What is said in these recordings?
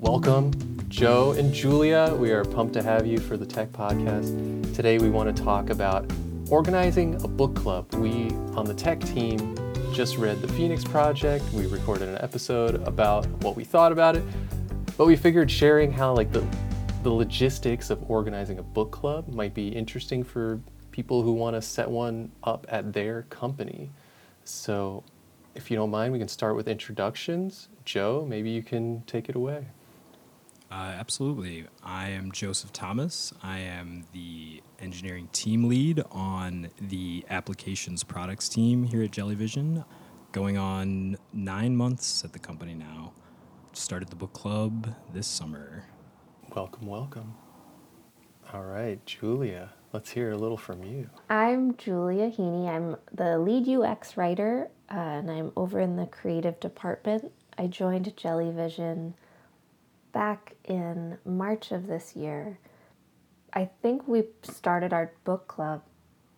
Welcome, Joe and Julia. We are pumped to have you for the Tech Podcast. Today, we want to talk about organizing a book club. We on the tech team just read The Phoenix Project. We recorded an episode about what we thought about it, but we figured sharing how like the the logistics of organizing a book club might be interesting for people who want to set one up at their company. So, if you don't mind, we can start with introductions. Joe, maybe you can take it away. Uh, absolutely. I am Joseph Thomas. I am the engineering team lead on the applications products team here at Jellyvision. Going on nine months at the company now. Started the book club this summer. Welcome, welcome. All right, Julia, let's hear a little from you. I'm Julia Heaney. I'm the lead UX writer, uh, and I'm over in the creative department. I joined Jellyvision back in March of this year. I think we started our book club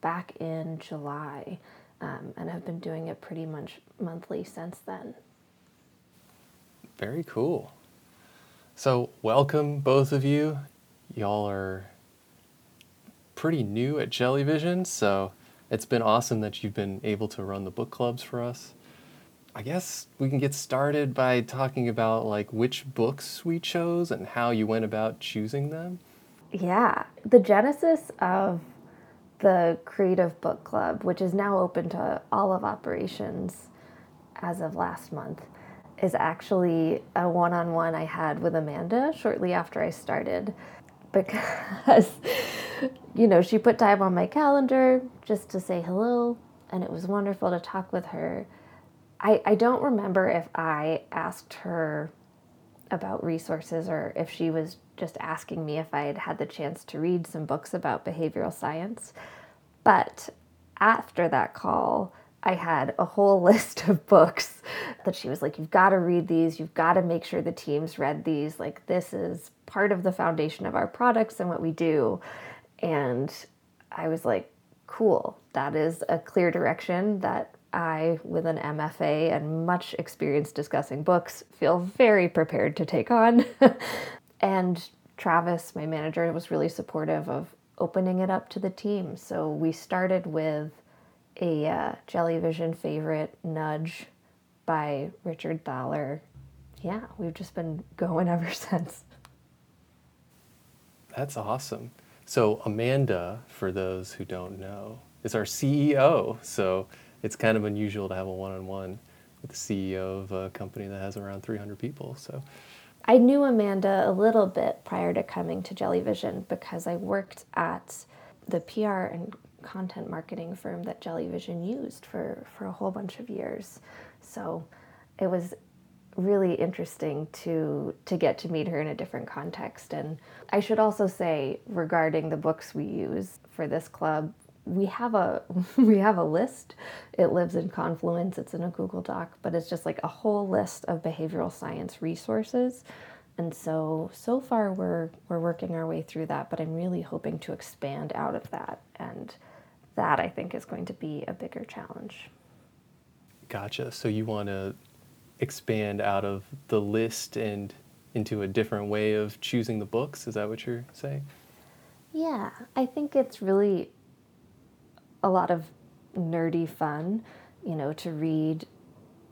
back in July um, and have been doing it pretty much monthly since then. Very cool. So, welcome both of you. Y'all are pretty new at Jellyvision, so it's been awesome that you've been able to run the book clubs for us. I guess we can get started by talking about like which books we chose and how you went about choosing them. Yeah, the genesis of the Creative Book Club, which is now open to all of operations as of last month, is actually a one on one I had with Amanda shortly after I started because, you know, she put time on my calendar just to say hello, and it was wonderful to talk with her I, I don't remember if I asked her about resources or if she was just asking me if I had had the chance to read some books about behavioral science. But after that call, I had a whole list of books that she was like, You've got to read these. You've got to make sure the team's read these. Like, this is part of the foundation of our products and what we do. And I was like, Cool. That is a clear direction that I, with an MFA and much experience discussing books, feel very prepared to take on. and Travis, my manager, was really supportive of opening it up to the team. So we started with a uh, Jellyvision favorite, Nudge, by Richard Thaler. Yeah, we've just been going ever since. That's awesome. So, Amanda, for those who don't know, is our CEO. So, it's kind of unusual to have a one-on-one with the CEO of a company that has around 300 people. So I knew Amanda a little bit prior to coming to Jellyvision because I worked at the PR and content marketing firm that Jellyvision used for, for a whole bunch of years. So it was really interesting to to get to meet her in a different context and I should also say regarding the books we use for this club we have a we have a list. It lives in Confluence. It's in a Google Doc, but it's just like a whole list of behavioral science resources. And so so far we're we're working our way through that, but I'm really hoping to expand out of that and that I think is going to be a bigger challenge. Gotcha. So you want to expand out of the list and into a different way of choosing the books? Is that what you're saying? Yeah, I think it's really a lot of nerdy fun, you know, to read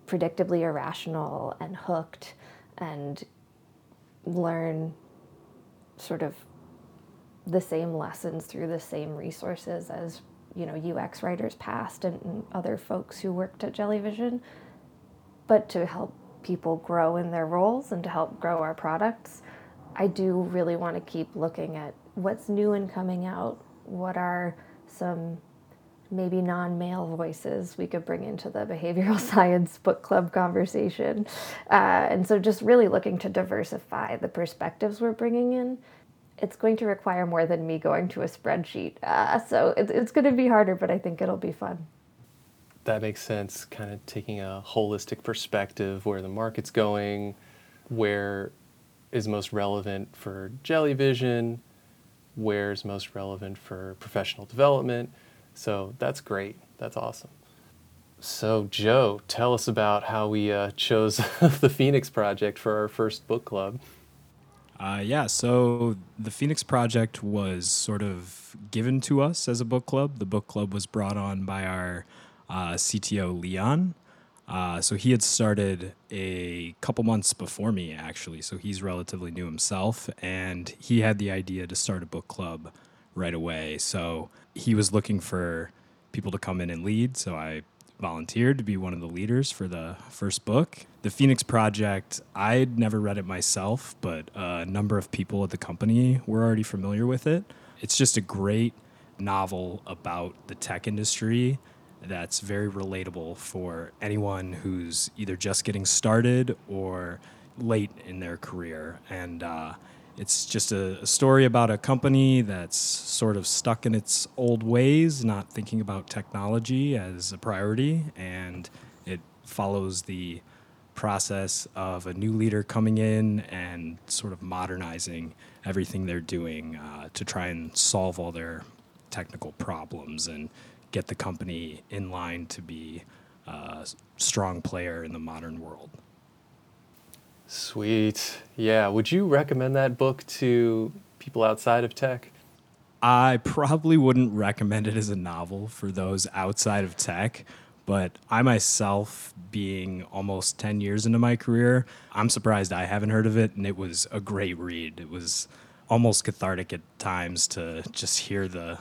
predictably irrational and hooked and learn sort of the same lessons through the same resources as you know UX writers past and, and other folks who worked at Jellyvision, but to help people grow in their roles and to help grow our products, I do really want to keep looking at what's new and coming out. What are some maybe non male voices we could bring into the behavioral science book club conversation. Uh, and so, just really looking to diversify the perspectives we're bringing in. It's going to require more than me going to a spreadsheet. Uh, so, it, it's going to be harder, but I think it'll be fun. That makes sense, kind of taking a holistic perspective where the market's going, where is most relevant for Jellyvision, where's most relevant for professional development so that's great. That's awesome. So, Joe, tell us about how we uh, chose the Phoenix Project for our first book club. Uh, yeah, so the Phoenix Project was sort of given to us as a book club. The book club was brought on by our uh, CTO, Leon. Uh, so he had started a couple months before me, actually. So he's relatively new himself, and he had the idea to start a book club right away. So he was looking for people to come in and lead. So I volunteered to be one of the leaders for the first book. The Phoenix Project, I'd never read it myself, but a number of people at the company were already familiar with it. It's just a great novel about the tech industry that's very relatable for anyone who's either just getting started or late in their career. And uh, it's just a, a, story about a company that's sort of stuck in its old ways, not thinking about technology as a priority, and it follows the process of a new leader coming in and sort of modernizing everything they're doing uh, to try and solve all their technical problems and get the company in line to be a strong player in the modern world. Sweet. Yeah. Would you recommend that book to people outside of tech? I probably wouldn't recommend it as a novel for those outside of tech, but I myself, being almost 10 years into my career, I'm surprised I haven't heard of it, and it was a great read. It was almost cathartic at times to just hear the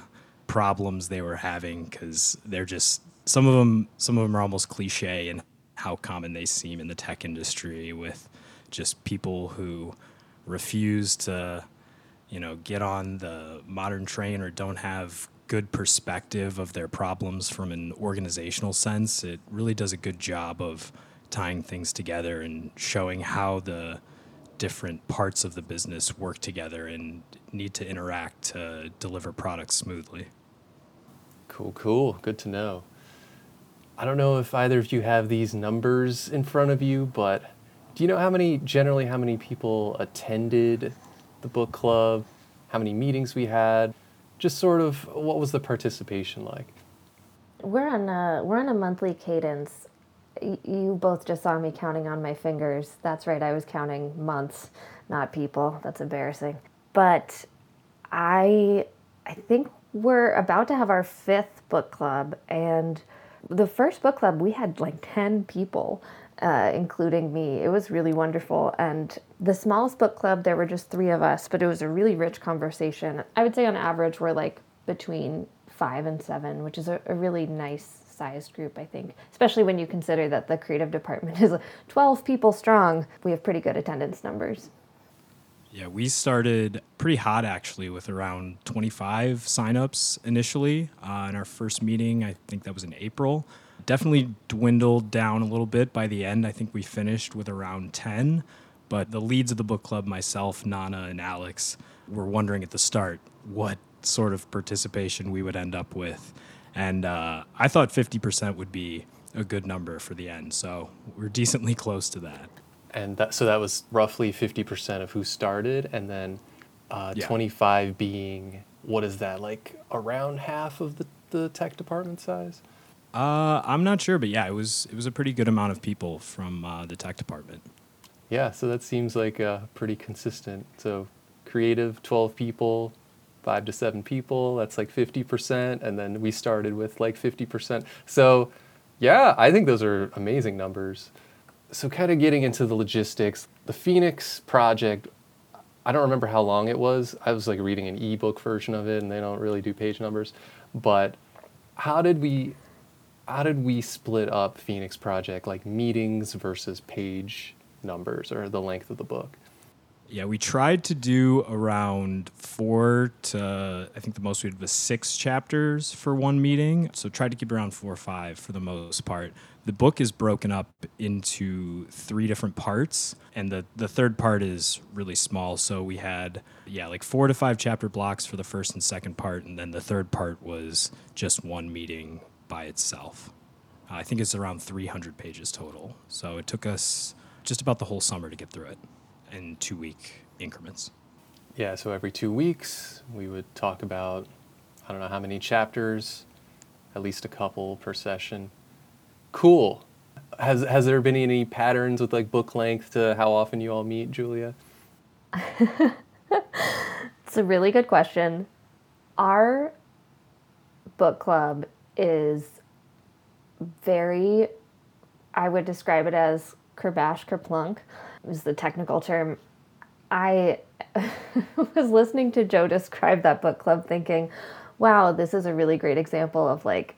problems they were having because they're just some of them some of them are almost cliche and how common they seem in the tech industry with just people who refuse to, you know, get on the modern train or don't have good perspective of their problems from an organizational sense. It really does a good job of tying things together and showing how the different parts of the business work together and need to interact to deliver products smoothly. Cool, cool. Good to know. I don't know if either of you have these numbers in front of you, but do you know how many, generally, how many people attended the book club? How many meetings we had? Just sort of what was the participation like? We're on a, we're on a monthly cadence. you both just saw me counting on my fingers. That's right, I was counting months, not people. That's embarrassing. But I I think we're about to have our fifth book club and the first book club we had like 10 people uh, including me. It was really wonderful. And the smallest book club, there were just three of us, but it was a really rich conversation. I would say on average, we're like between five and seven, which is a, a really nice sized group, I think, especially when you consider that the creative department is 12 people strong. We have pretty good attendance numbers. Yeah, we started pretty hot actually with around 25 signups initially. Uh, in our first meeting, I think that was in April definitely dwindled down a little bit by the end. I think we finished with around 10. But the leads of the book club, myself, Nana, and Alex, were wondering at the start what sort of participation we would end up with. And uh, I thought 50% would be a good number for the end. So we're decently close to that. And that, so that was roughly 50% of who started, and then uh, yeah. 25 being, what is that, like around half of the, the tech department size? Uh, I'm not sure, but yeah, it was it was a pretty good amount of people from uh, the tech department. Yeah, so that seems like uh, pretty consistent. So creative, 12 people, five to seven people, that's like 50%. And then we started with like 50%. So yeah, I think those are amazing numbers. So kind of getting into the logistics, the Phoenix project, I don't remember how long it was. I was like reading an ebook version of it and they don't really do page numbers. But how did we how did we split up Phoenix Project, like meetings versus page numbers or the length of the book? Yeah, we tried to do around four to, I think the most we did was six chapters for one meeting. So tried to keep around four or five for the most part. The book is broken up into three different parts, and the, the third part is really small. So we had, yeah, like four to five chapter blocks for the first and second part, and then the third part was just one meeting by itself. I think it's around 300 pages total. So it took us just about the whole summer to get through it in two week increments. Yeah, so every two weeks we would talk about, I don't know how many chapters, at least a couple per session. Cool. Has, has there been any patterns with like book length to how often you all meet, Julia? it's a really good question. Our book club is very, I would describe it as kerbash kerplunk, is the technical term. I was listening to Joe describe that book club thinking, wow, this is a really great example of like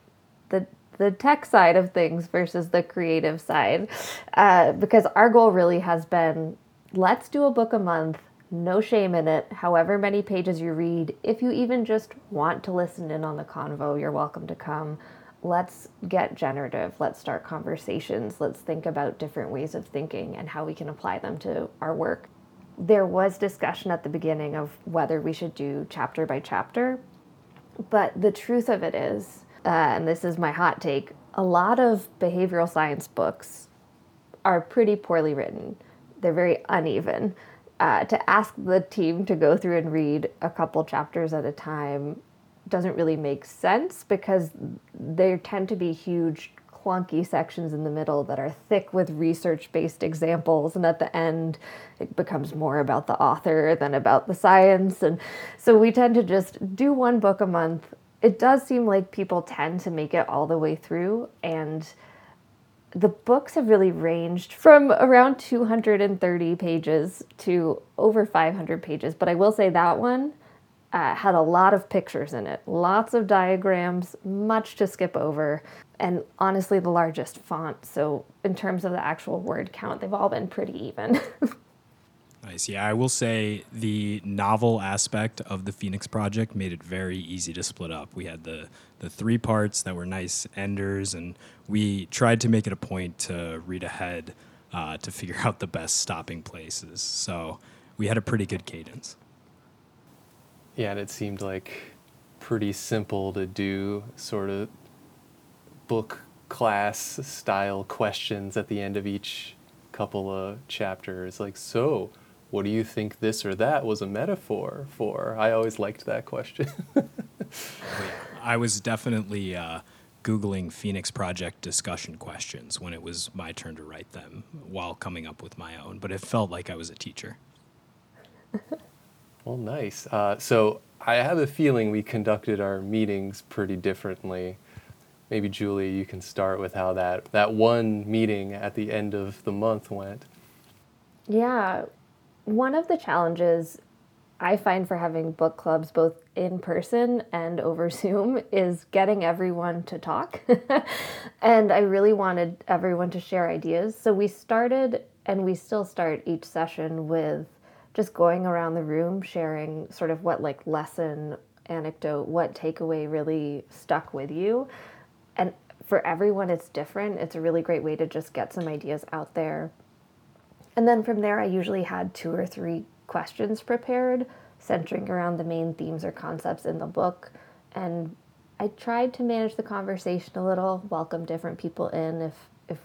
the the tech side of things versus the creative side. Uh, because our goal really has been let's do a book a month, no shame in it, however many pages you read. If you even just want to listen in on the convo, you're welcome to come. Let's get generative. Let's start conversations. Let's think about different ways of thinking and how we can apply them to our work. There was discussion at the beginning of whether we should do chapter by chapter, but the truth of it is, uh, and this is my hot take, a lot of behavioral science books are pretty poorly written. They're very uneven. Uh, to ask the team to go through and read a couple chapters at a time doesn't really make sense because there tend to be huge clunky sections in the middle that are thick with research based examples and at the end it becomes more about the author than about the science. And so we tend to just do one book a month. It does seem like people tend to make it all the way through and the books have really ranged from around 230 pages to over 500 pages but i will say that one uh, had a lot of pictures in it, lots of diagrams, much to skip over, and honestly, the largest font. So, in terms of the actual word count, they've all been pretty even. nice. Yeah, I will say the novel aspect of the Phoenix Project made it very easy to split up. We had the the three parts that were nice enders, and we tried to make it a point to read ahead uh, to figure out the best stopping places. So we had a pretty good cadence. Yeah, and it seemed like pretty simple to do sort of book class style questions at the end of each couple of chapters. Like, so what do you think this or that was a metaphor for? I always liked that question. I was definitely uh, Googling Phoenix Project discussion questions when it was my turn to write them while coming up with my own, but it felt like I was a teacher. Well, nice. Uh, so I have a feeling we conducted our meetings pretty differently. Maybe Julie, you can start with how that that one meeting at the end of the month went. Yeah, one of the challenges I find for having book clubs both in person and over Zoom is getting everyone to talk. and I really wanted everyone to share ideas. So we started and we still start each session with just going around the room sharing sort of what like lesson anecdote what takeaway really stuck with you and for everyone it's different it's a really great way to just get some ideas out there and then from there i usually had two or three questions prepared centering around the main themes or concepts in the book and i tried to manage the conversation a little welcome different people in if if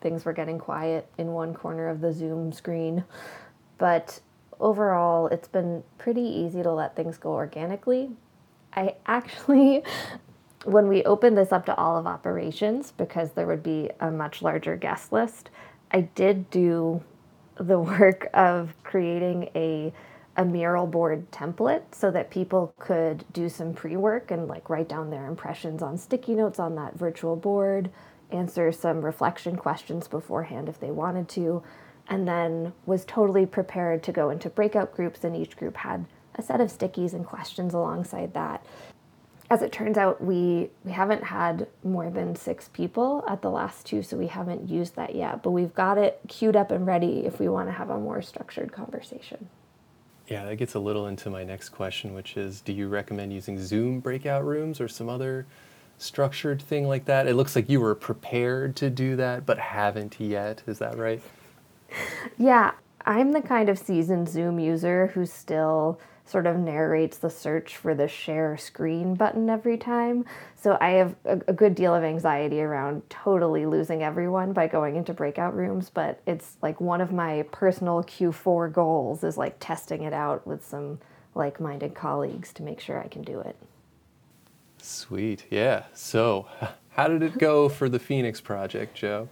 things were getting quiet in one corner of the zoom screen but overall, it's been pretty easy to let things go organically. I actually, when we opened this up to all of operations, because there would be a much larger guest list, I did do the work of creating a a mural board template so that people could do some pre-work and like write down their impressions on sticky notes on that virtual board, answer some reflection questions beforehand if they wanted to, and then was totally prepared to go into breakout groups, and each group had a set of stickies and questions alongside that. As it turns out, we, we haven't had more than six people at the last two, so we haven't used that yet, but we've got it queued up and ready if we want to have a more structured conversation. Yeah, that gets a little into my next question, which is do you recommend using Zoom breakout rooms or some other structured thing like that? It looks like you were prepared to do that, but haven't yet. Is that right? yeah, I'm the kind of seasoned Zoom user who still sort of narrates the search for the share screen button every time. So I have a, a, good deal of anxiety around totally losing everyone by going into breakout rooms, but it's like one of my personal Q4 goals is like testing it out with some like-minded colleagues to make sure I can do it. Sweet. Yeah. So, how did it go for the Phoenix project, Joe?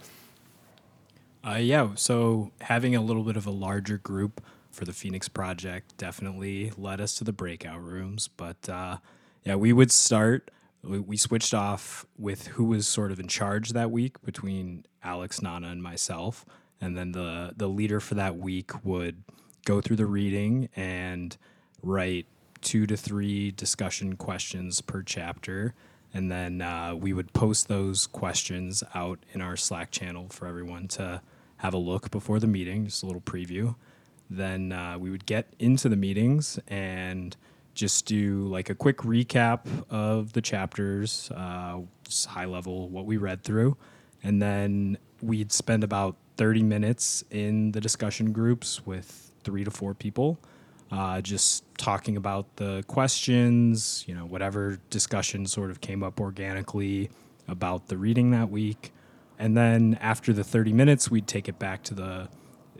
Uh, yeah, so having a little bit of a larger group for the Phoenix Project definitely led us to the breakout rooms. But uh, yeah, we would start. We, switched off with who was sort of in charge that week between Alex, Nana, and myself, and then the the leader for that week would go through the reading and write two to three discussion questions per chapter. And then uh, we would post those questions out in our Slack channel for everyone to have a look before the meeting, just a little preview. Then uh, we would get into the meetings and just do like a quick recap of the chapters, uh, high level what we read through. And then we'd spend about 30 minutes in the discussion groups with three to four people uh, just talking about the questions, you know, whatever discussion sort of came up organically about the reading that week. And then after the 30 minutes, we'd take it back to the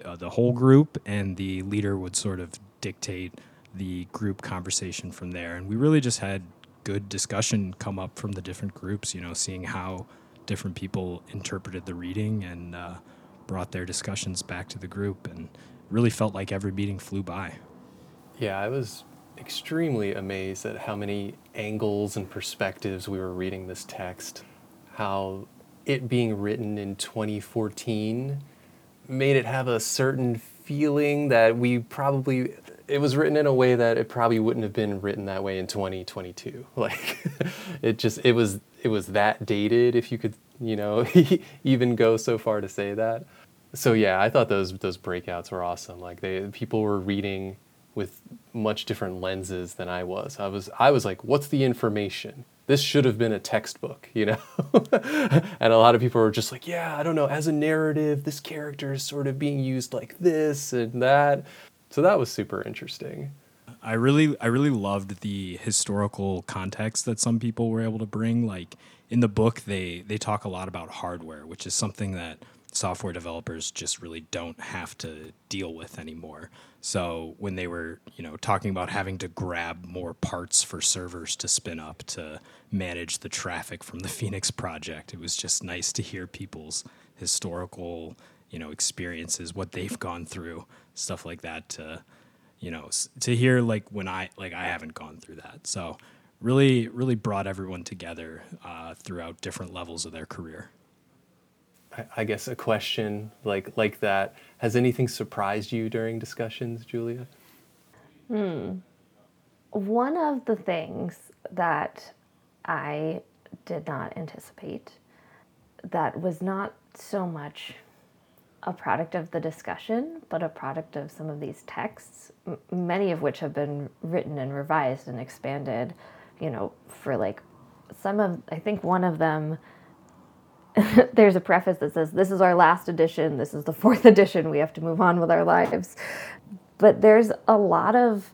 uh, the whole group, and the leader would sort of dictate the group conversation from there. And we really just had good discussion come up from the different groups, you know, seeing how different people interpreted the reading and uh, brought their discussions back to the group, and really felt like every meeting flew by. Yeah, I was extremely amazed at how many angles and perspectives we were reading this text. How it being written in 2014 made it have a certain feeling that we probably it was written in a way that it probably wouldn't have been written that way in 2022 like it just it was it was that dated if you could you know even go so far to say that so yeah i thought those those breakouts were awesome like they people were reading with much different lenses than I was. I was I was like, what's the information? This should have been a textbook, you know? and a lot of people were just like, yeah, I don't know, as a narrative, this character is sort of being used like this and that. So that was super interesting. I really I really loved the historical context that some people were able to bring like in the book they they talk a lot about hardware, which is something that software developers just really don't have to deal with anymore. So when they were, you know, talking about having to grab more parts for servers to spin up to manage the traffic from the Phoenix project, it was just nice to hear people's historical, you know, experiences, what they've gone through, stuff like that to, you know, to hear like when I like I haven't gone through that. So really really brought everyone together uh, throughout different levels of their career. I guess a question like like that. Has anything surprised you during discussions, Julia? Hmm. One of the things that I did not anticipate that was not so much a product of the discussion, but a product of some of these texts, m- many of which have been written and revised and expanded, you know, for like some of, I think one of them there's a preface that says, This is our last edition, this is the fourth edition, we have to move on with our lives. But there's a lot of,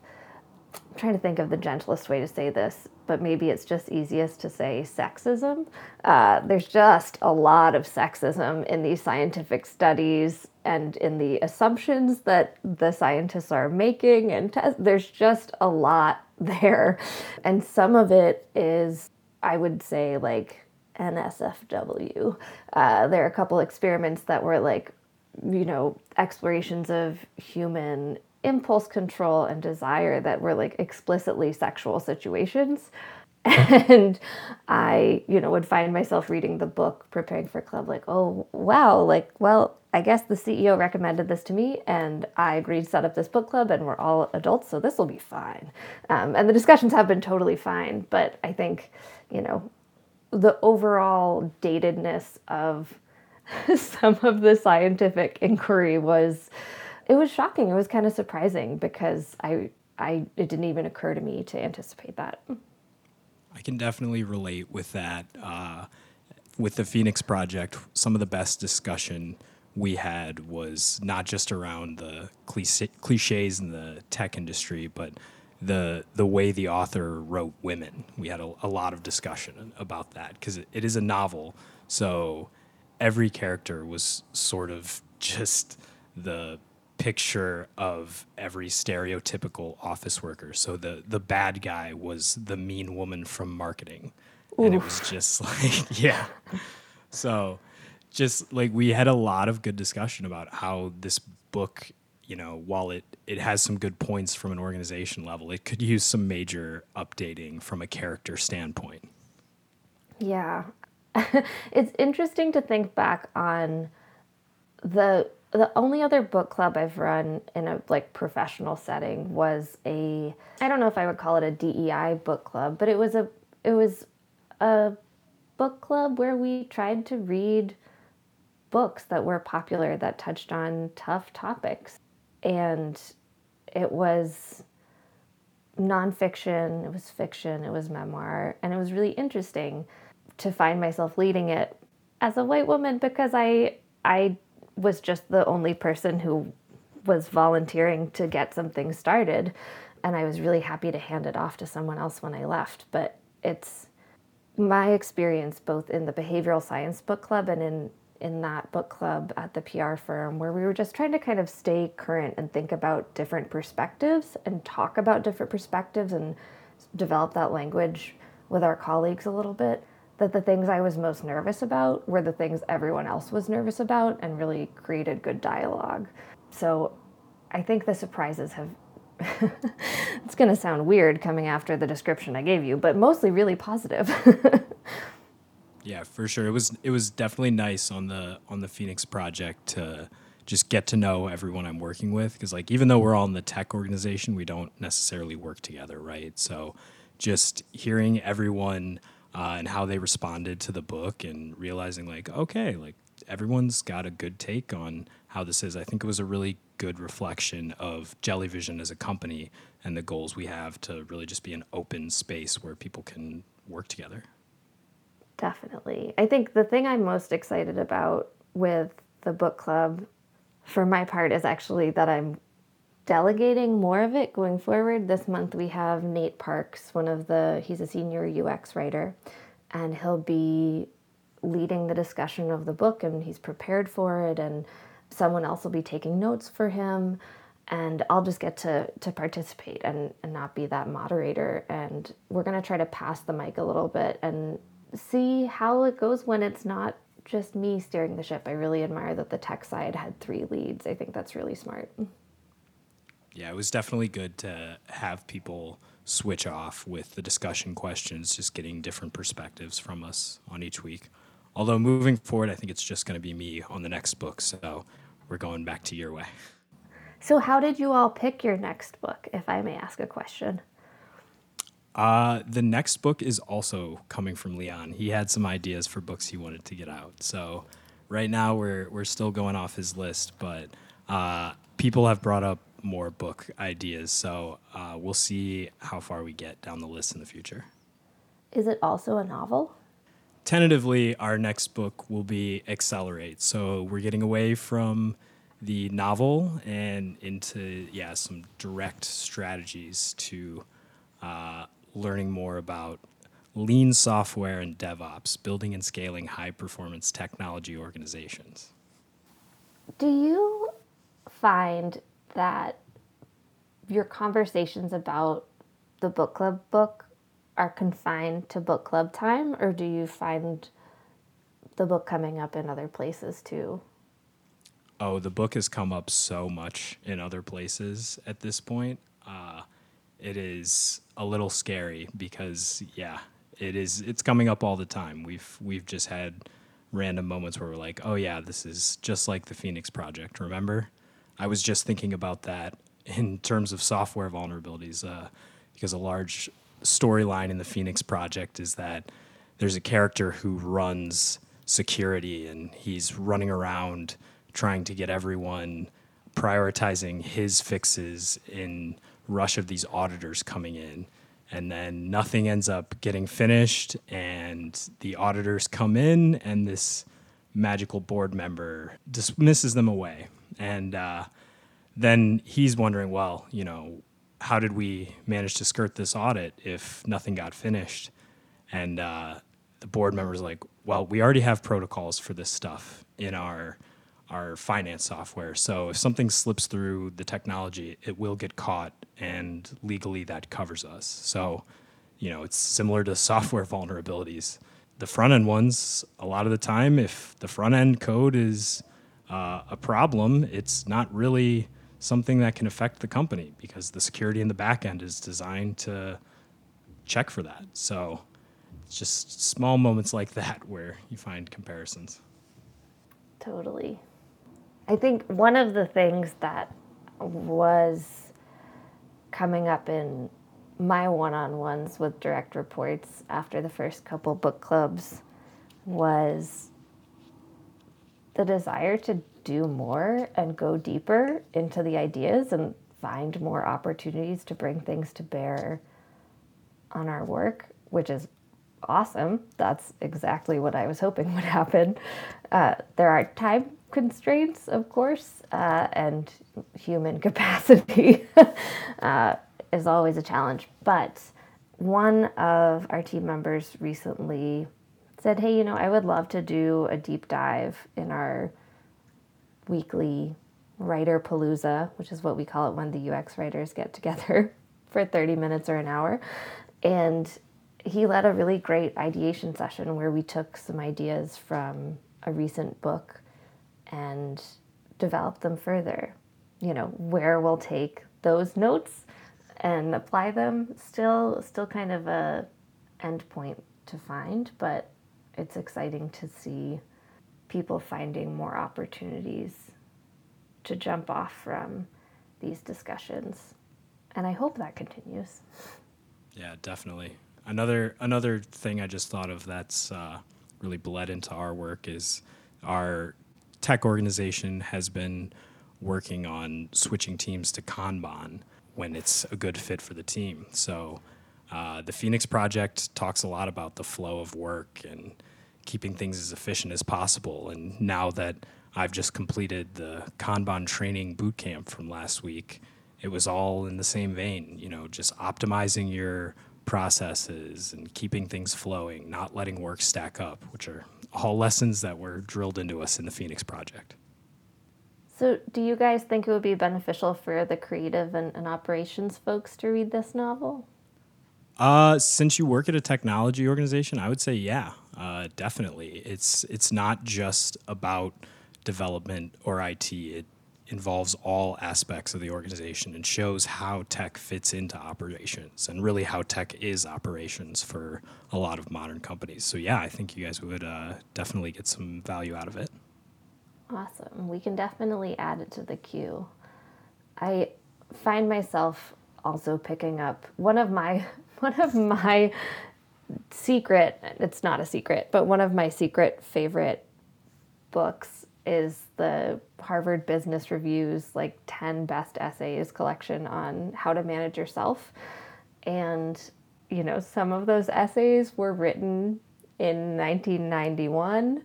I'm trying to think of the gentlest way to say this, but maybe it's just easiest to say sexism. Uh, there's just a lot of sexism in these scientific studies and in the assumptions that the scientists are making, and there's just a lot there. And some of it is, I would say, like, NSFW. Uh, there are a couple experiments that were like, you know, explorations of human impulse control and desire that were like explicitly sexual situations. And I, you know, would find myself reading the book, preparing for club, like, oh, wow, like, well, I guess the CEO recommended this to me, and I agreed to set up this book club, and we're all adults, so this will be fine. Um, and the discussions have been totally fine, but I think, you know, the overall datedness of some of the scientific inquiry was it was shocking. It was kind of surprising because I I it didn't even occur to me to anticipate that. I can definitely relate with that. Uh, with the Phoenix Project, some of the best discussion we had was not just around the cliches in the tech industry, but the the way the author wrote women. We had a, a lot of discussion about that because it, it is a novel, so every character was sort of just the picture of every stereotypical office worker. So the the bad guy was the mean woman from marketing, Oof. and it was just like yeah. So just like we had a lot of good discussion about how this book you know, while it, it has some good points from an organization level, it could use some major updating from a character standpoint. Yeah. it's interesting to think back on the the only other book club I've run in a like professional setting was a I don't know if I would call it a DEI book club, but it was a it was a book club where we tried to read books that were popular that touched on tough topics. And it was nonfiction, it was fiction, it was memoir, and it was really interesting to find myself leading it as a white woman because I I was just the only person who was volunteering to get something started and I was really happy to hand it off to someone else when I left. But it's my experience both in the behavioral science book club and in in that book club at the PR firm where we were just trying to kind of stay current and think about different perspectives and talk about different perspectives and develop that language with our colleagues a little bit that the things I was most nervous about were the things everyone else was nervous about and really created good dialogue. So I think the surprises have it's going to sound weird coming after the description I gave you, but mostly really positive. yeah, for sure. It was it was definitely nice on the on the Phoenix project to just get to know everyone I'm working with because like even though we're all in the tech organization, we don't necessarily work together, right? So just hearing everyone uh, and how they responded to the book and realizing like okay, like everyone's got a good take on how this is. I think it was a really good reflection of Jellyvision as a company and the goals we have to really just be an open space where people can work together. Definitely. I think the thing I'm most excited about with the book club for my part is actually that I'm delegating more of it going forward. This month we have Nate Parks, one of the he's a senior UX writer, and he'll be leading the discussion of the book and he's prepared for it and someone else will be taking notes for him and I'll just get to to participate and, and not be that moderator and we're gonna try to pass the mic a little bit and see how it goes when it's not just me steering the ship. I really admire that the tech side had three leads. I think that's really smart. Yeah, it was definitely good to have people switch off with the discussion questions, just getting different perspectives from us on each week. Although moving forward, I think it's just going to be me on the next book. So we're going back to your way. So, how did you all pick your next book, if I may ask a question? Uh, the next book is also coming from Leon. He had some ideas for books he wanted to get out. So, right now we're we're still going off his list, but uh, people have brought up more book ideas. So uh, we'll see how far we get down the list in the future. Is it also a novel? tentatively, our next book will be Accelerate. So we're getting away from the novel and into yeah some direct strategies to uh, learning more about lean software and DevOps, building and scaling high performance technology organizations. Do you find that your conversations about the book club book are confined to book club time, or do you find the book coming up in other places too? Oh, the book has come up so much in other places at this point. Uh, it is a little scary because, yeah, it is. It's coming up all the time. We've we've just had random moments where we're like, oh yeah, this is just like the Phoenix Project. Remember? I was just thinking about that in terms of software vulnerabilities uh, because a large storyline in the Phoenix Project is that there's a character who runs security and he's running around trying to get everyone prioritizing his fixes in rush of these auditors coming in and then nothing ends up getting finished and the auditors come in and this magical board member dismisses them away and uh, then he's wondering well you know how did we manage to skirt this audit if nothing got finished? And uh, the board members like, well, we already have protocols for this stuff in our our finance software. So if something slips through the technology, it will get caught, and legally that covers us. So, you know, it's similar to software vulnerabilities. The front end ones, a lot of the time, if the front end code is uh, a problem, it's not really something that can affect the company because the security in the back end is designed to check for that. So it's just small moments like that where you find comparisons. Totally. I think one of the things that was coming up in my one on ones with direct reports after the first couple book clubs was the desire to do more and go deeper into the ideas and find more opportunities to bring things to bear on our work, which is awesome. That's exactly what I was hoping would happen. Uh, there are time constraints, of course, uh, and human capacity uh, is always a challenge. But one of our team members recently said, Hey, you know, I would love to do a deep dive in our weekly writer palooza, which is what we call it when the UX writers get together for 30 minutes or an hour. And he led a really great ideation session where we took some ideas from a recent book and develop them further. You know, where we'll take those notes and apply them still still kind of a end point to find, but it's exciting to see people finding more opportunities to jump off from these discussions. And I hope that continues. Yeah, definitely. Another another thing I just thought of that's uh, really bled into our work is our tech organization has been working on switching teams to Kanban when it's a good fit for the team. So uh, the Phoenix Project talks a lot about the flow of work and keeping things as efficient as possible. And now that I've just completed the Kanban training boot camp from last week, it was all in the same vein, you know, just optimizing your processes and keeping things flowing, not letting work stack up, which are all lessons that were drilled into us in the Phoenix Project. So, do you guys think it would be beneficial for the creative and, and operations folks to read this novel? Uh, since you work at a technology organization, I would say yeah, uh, definitely. It's it's not just about development or IT. It involves all aspects of the organization and shows how tech fits into operations and really how tech is operations for a lot of modern companies. So yeah, I think you guys would uh, definitely get some value out of it. Awesome. We can definitely add it to the queue. I find myself also picking up one of my one of my secret it's not a secret, but one of my secret favorite books is the Harvard Business Review's like 10 best essays collection on how to manage yourself. And, you know, some of those essays were written in 1991,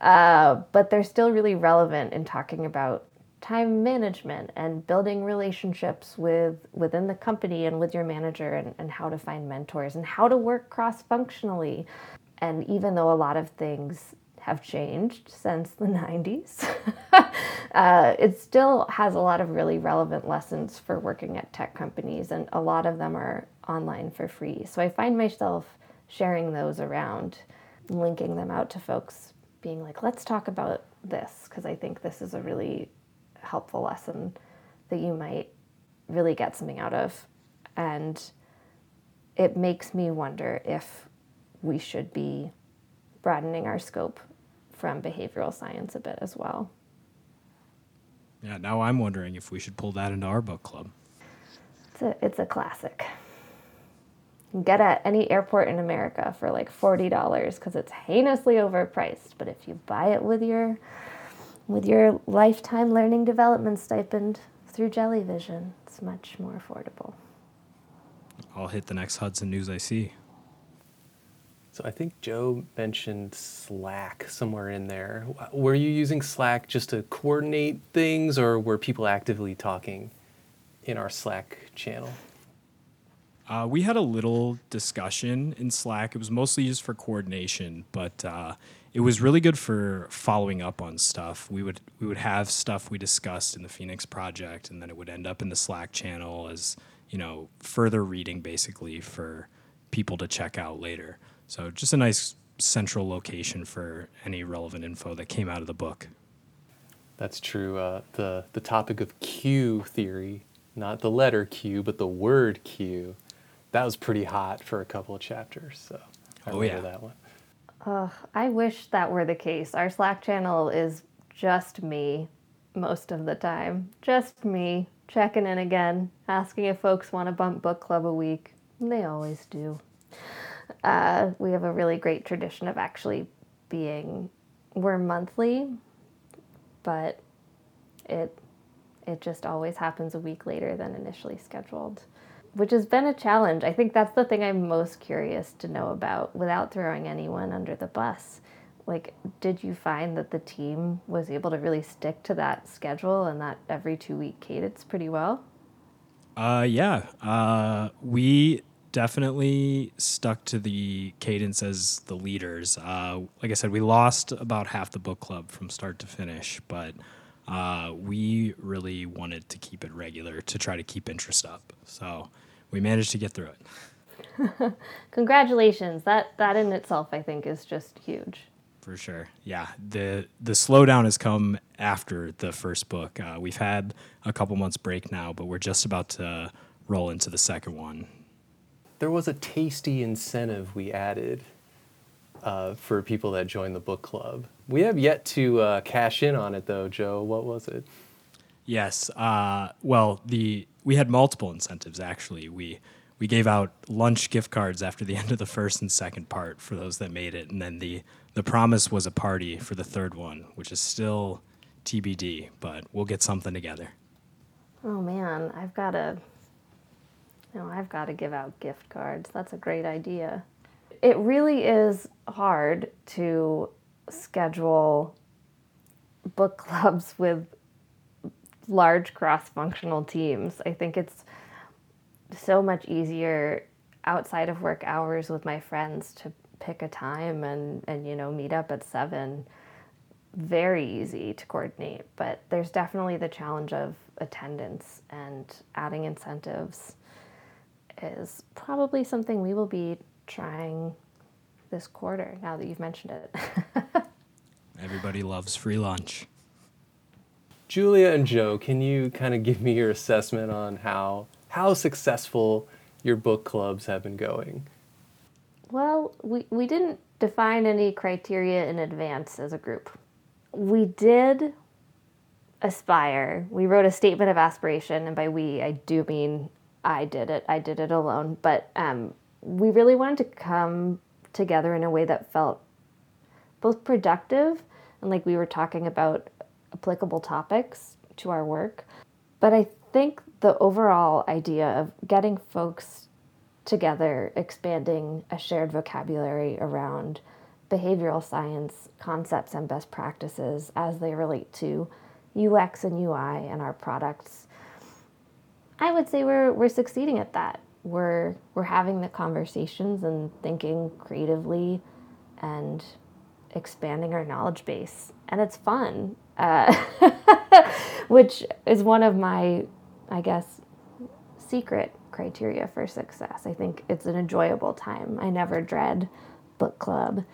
uh, but they're still really relevant in talking about time management and building relationships with within the company and with your manager and, and how to find mentors and how to work cross-functionally and even though a lot of things have changed since the 90s. uh, it still has a lot of really relevant lessons for working at tech companies, and a lot of them are online for free. So I find myself sharing those around, linking them out to folks, being like, let's talk about this, because I think this is a really helpful lesson that you might really get something out of. And it makes me wonder if we should be broadening our scope from behavioral science a bit as well. Yeah, now I'm wondering if we should pull that into our book club. It's a, it's a classic. get at any airport in America for like $40 because it's heinously overpriced. But if you buy it with your with your lifetime learning development stipend through Jellyvision, it's much more affordable. I'll hit the next Hudson News I see. So I think Joe mentioned Slack somewhere in there. Were you using Slack just to coordinate things, or were people actively talking in our Slack channel? Uh, we had a little discussion in Slack. It was mostly used for coordination, but uh, it was really good for following up on stuff. We would we would have stuff we discussed in the Phoenix project, and then it would end up in the Slack channel as you know further reading, basically for people to check out later. So just a nice central location for any relevant info that came out of the book. That's true. Uh, the the topic of queue theory, not the letter Q, but the word queue, that was pretty hot for a couple of chapters. So I Oh, remember yeah. that one. Ugh, I wish that were the case. Our Slack channel is just me most of the time. Just me checking in again, asking if folks want to bump book club a week. And They always do. Uh, we have a really great tradition of actually being, we're monthly, but it it just always happens a week later than initially scheduled, which has been a challenge. I think that's the thing I'm most curious to know about without throwing anyone under the bus. Like, did you find that the team was able to really stick to that schedule and that every two week cadence pretty well? Uh, yeah, uh, we definitely stuck to the cadence as the leaders. Uh, like I said, we lost about half the book club from start to finish, but uh, we really wanted to keep it regular to try to keep interest up. So we managed to get through it Congratulations. That that in itself I think is just huge. for sure. Yeah, the the slowdown has come after the first book. Uh, we've had a couple months break now, but we're just about to roll into the second one. There was a tasty incentive we added uh, for people that joined the book club. We have yet to uh, cash in on it though, Joe. What was it? Yes. Uh, well, the we had multiple incentives actually. We we gave out lunch gift cards after the end of the first and second part for those that made it, and then the the promise was a party for the third one, which is still TBD, but we'll get something together. Oh man, I've got to no, I've got to give out gift cards. That's a great idea. It really is hard to schedule book clubs with large cross-functional teams. I think it's so much easier outside of work hours with my friends to pick a time and and you know meet up at 7 very easy to coordinate, but there's definitely the challenge of attendance and adding incentives is probably something we will be trying this quarter now that you've mentioned it. Everybody loves free lunch. Julia and Joe, can you kind of give me your assessment on how how successful your book clubs have been going? well, we, we didn't define any criteria in advance as a group. We did aspire. We wrote a statement of aspiration, and by we, I do mean I did it. I did it alone. But um, we really wanted to come together in a way that felt both productive and like we were talking about applicable topics to our work. But I think the overall idea of getting folks together, expanding a shared vocabulary around behavioral science concepts and best practices as they relate to UX and UI and our products. I would say we're we're succeeding at that. We're we're having the conversations and thinking creatively and expanding our knowledge base. And it's fun uh, which is one of my i guess secret criteria for success. I think it's an enjoyable time. I never dread book club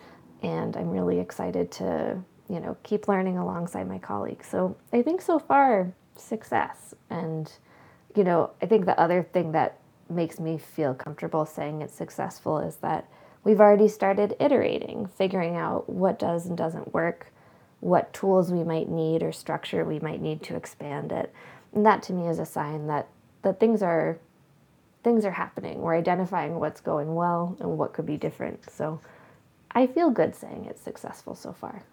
and i'm really excited to you know keep learning alongside my colleagues. So i think so far success. And you know i think the other thing that makes me feel comfortable saying it's successful is that we've already started iterating, figuring out what does and doesn't work, what tools we might need or structure we might need to expand it. And that to me is a sign that that things are things are happening. We're identifying what's going well and what could be different. So I feel good saying it's successful so far.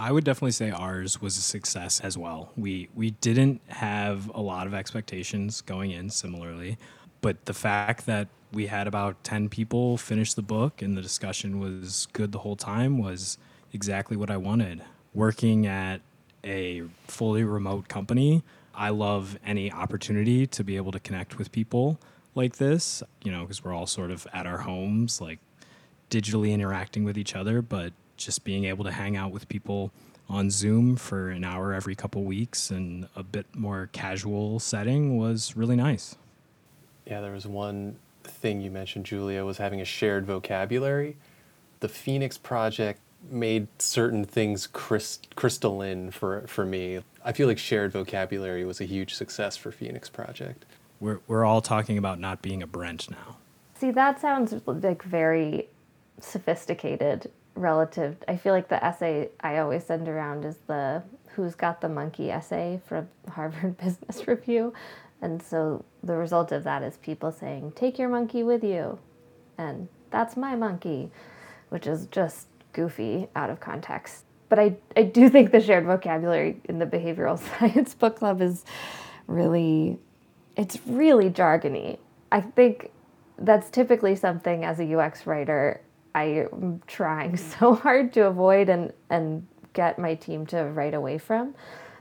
I would definitely say ours was a success as well. We we didn't have a lot of expectations going in similarly, but the fact that we had about 10 people finish the book and the discussion was good the whole time was exactly what I wanted. Working at a fully remote company, I love any opportunity to be able to connect with people like this, you know, because we're all sort of at our homes, like digitally interacting with each other, but just being able to hang out with people on Zoom for an hour every couple weeks and a bit more casual setting was really nice. Yeah, there was one thing you mentioned, Julia, was having a shared vocabulary. The Phoenix Project made certain things crystal crystalline for, for me. I feel like shared vocabulary was a huge success for Phoenix Project. We're, we're all talking about not being a Brent now. See, that sounds like very sophisticated relative. I feel like the essay I always send around is the Who's Got the Monkey essay from Harvard Business Review. And so the result of that is people saying, Take your monkey with you. And that's my monkey, which is just goofy out of context. But I, I do think the shared vocabulary in the behavioral science book club is really, it's really jargony. I think that's typically something as a UX writer I'm trying so hard to avoid and, and get my team to write away from.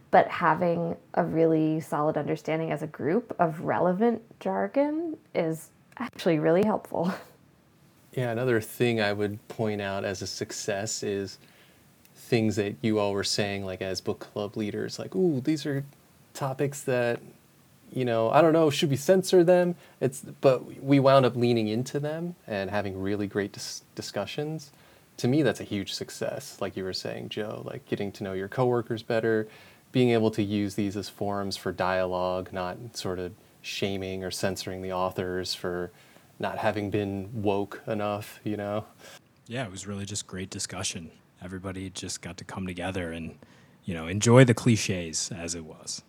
But having a really solid understanding as a group of relevant jargon is actually really helpful. Yeah, another thing I would point out as a success is things that you all were saying, like as book club leaders, like, ooh, these are topics that, you know, I don't know, should we censor them? It's, but we wound up leaning into them and having really great dis- discussions. To me, that's a huge success. Like you were saying, Joe, like getting to know your coworkers better, being able to use these as forums for dialogue, not sort of shaming or censoring the authors for not having been woke enough, you know? Yeah, it was really just great discussion. Everybody just got to come together and, you know, enjoy the cliches as it was.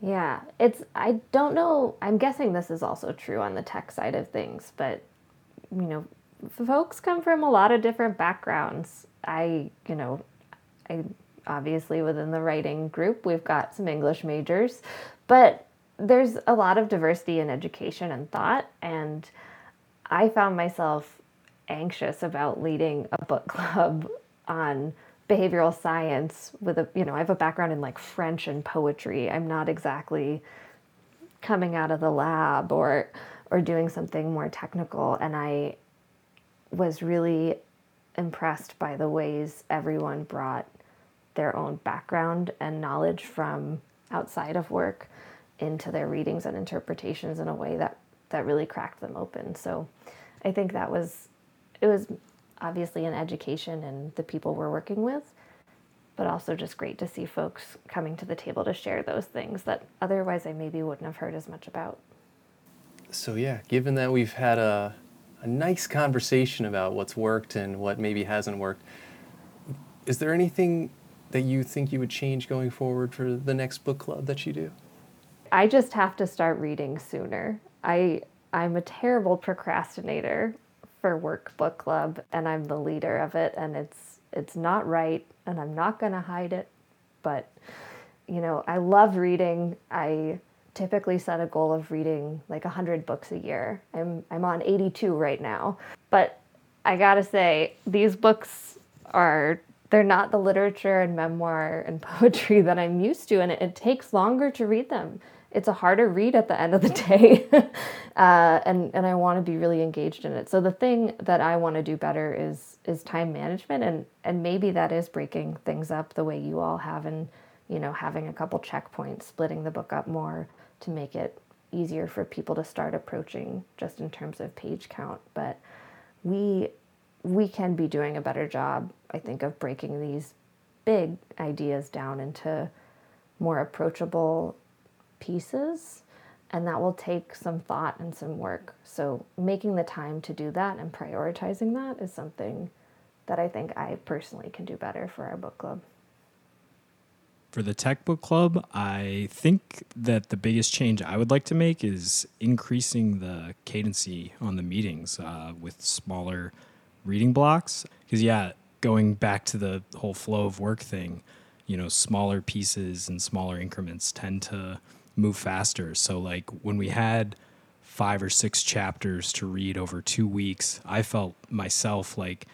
Yeah, it's, I don't know, I'm guessing this is also true on the tech side of things, but, you know, folks come from a lot of different backgrounds. I, you know, I obviously within the writing group, we've got some English majors, but there's a lot of diversity in education and thought. And I found myself anxious about leading a book club on behavioral science with a, you know, I have a background in like French and poetry. I'm not exactly coming out of the lab or or doing something more technical and I was really impressed by the ways everyone brought their own background and knowledge from outside of work into their readings and interpretations in a way that that really cracked them open. So I think that was it was obviously in education and the people we're working with, but also just great to see folks coming to the table to share those things that otherwise I maybe wouldn't have heard as much about. So yeah, given that we've had a a nice conversation about what's worked and what maybe hasn't worked, is there anything that you think you would change going forward for the next book club that you do? I just have to start reading sooner. I I'm a terrible procrastinator for work book club and I'm the leader of it and it's it's not right and I'm not going to hide it. But you know, I love reading. I typically set a goal of reading like 100 books a year. I'm I'm on 82 right now. But I got to say these books are they're not the literature and memoir and poetry that I'm used to, and it, it takes longer to read them. It's a harder read at the end of the day, uh, and and I want to be really engaged in it. So the thing that I want to do better is is time management, and and maybe that is breaking things up the way you all have, and you know having a couple checkpoints, splitting the book up more to make it easier for people to start approaching just in terms of page count. But we we can be doing a better job, I think, of breaking these big ideas down into more approachable pieces. And that will take some thought and some work. So, making the time to do that and prioritizing that is something that I think I personally can do better for our book club. For the Tech Book Club, I think that the biggest change I would like to make is increasing the cadency on the meetings uh, with smaller reading blocks. Because, yeah, going back to the whole flow of work thing, you know, smaller pieces and smaller increments tend to move faster. So, like when we had five or six chapters to read over two weeks, I felt myself like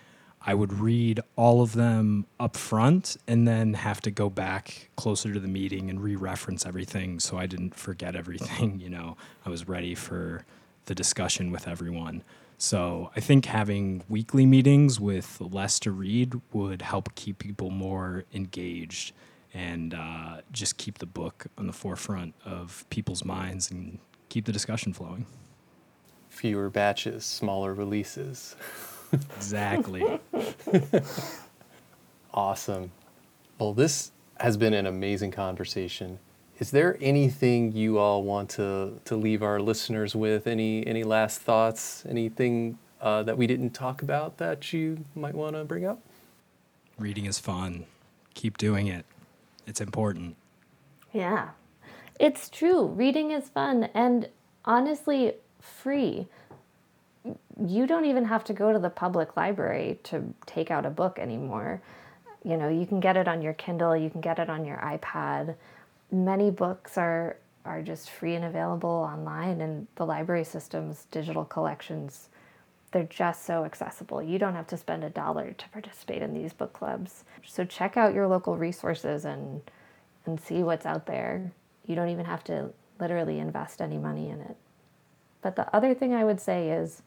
I would read all of them up front and then have to go back closer to the meeting and re reference everything so I didn't forget everything. You know, I was ready for the discussion with everyone. So I think having weekly meetings with less to read would help keep people more engaged and uh, just keep the book on the forefront of people's minds and keep the discussion flowing. Fewer batches, smaller releases. exactly. Awesome. Well, this has been an amazing conversation. Is there anything you all want to, to leave our listeners with? Any any last thoughts? Anything uh, that we didn't talk about that you might want to bring up? Reading is fun. Keep doing it. It's important. Yeah. It's true. Reading is fun and honestly free. You don't even have to go to the public library to take out a book anymore. You know, you can get it on your Kindle, you can get it on your iPad. Many books are are just free and available online and the library system's digital collections they're just so accessible. You don't have to spend a dollar to participate in these book clubs. So check out your local resources and and see what's out there. You don't even have to literally invest any money in it. But the other thing I would say is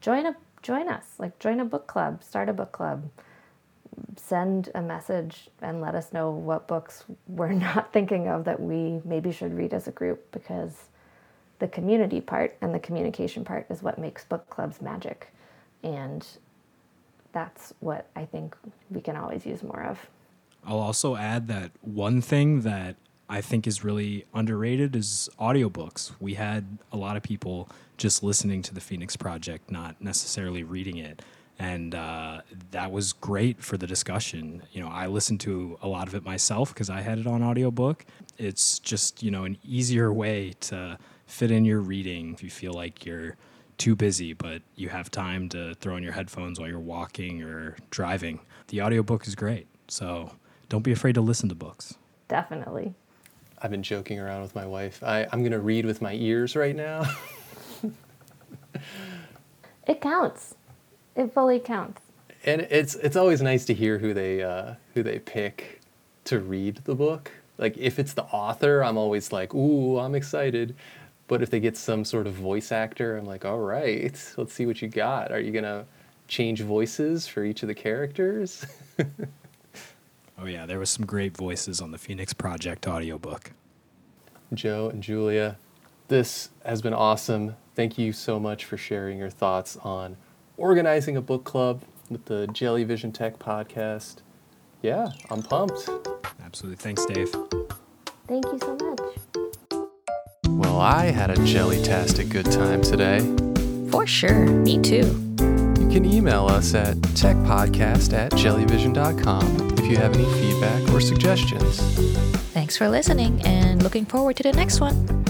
join a join us. Like join a book club, start a book club. Send a message and let us know what books we're not thinking of that we maybe should read as a group because the community part and the communication part is what makes book clubs magic. And that's what I think we can always use more of. I'll also add that one thing that I think is really underrated is audiobooks. We had a lot of people just listening to the Phoenix Project, not necessarily reading it. And uh, that was great for the discussion. You know, I listened to a lot of it myself because I had it on audiobook. It's just, you know, an easier way to fit in your reading if you feel like you're too busy but you have time to throw in your headphones while you're walking or driving. The audiobook is great. So don't be afraid to listen to books. Definitely. I've been joking around with my wife. I, I'm going to read with my ears right now. it counts. It fully counts. And it's it's always nice to hear who they uh, who they pick to read the book. Like if it's the author, I'm always like, "Ooh, I'm excited." But if they get some sort of voice actor, I'm like, all right, let's see what you got. Are you going to change voices for each of the characters? oh, yeah, there was some great voices on the Phoenix Project audiobook. Joe and Julia, this has been awesome. Thank you so much for sharing your thoughts on organizing a book club with the Jellyvision Tech podcast. Yeah, I'm pumped. Absolutely. Thanks, Dave. Thank you so much. Well, I had a jelly-tastic good time today. For sure. Me too. You can email us at techpodcast at jellyvision.com if you have any feedback or suggestions. Thanks for listening and looking forward to the next one.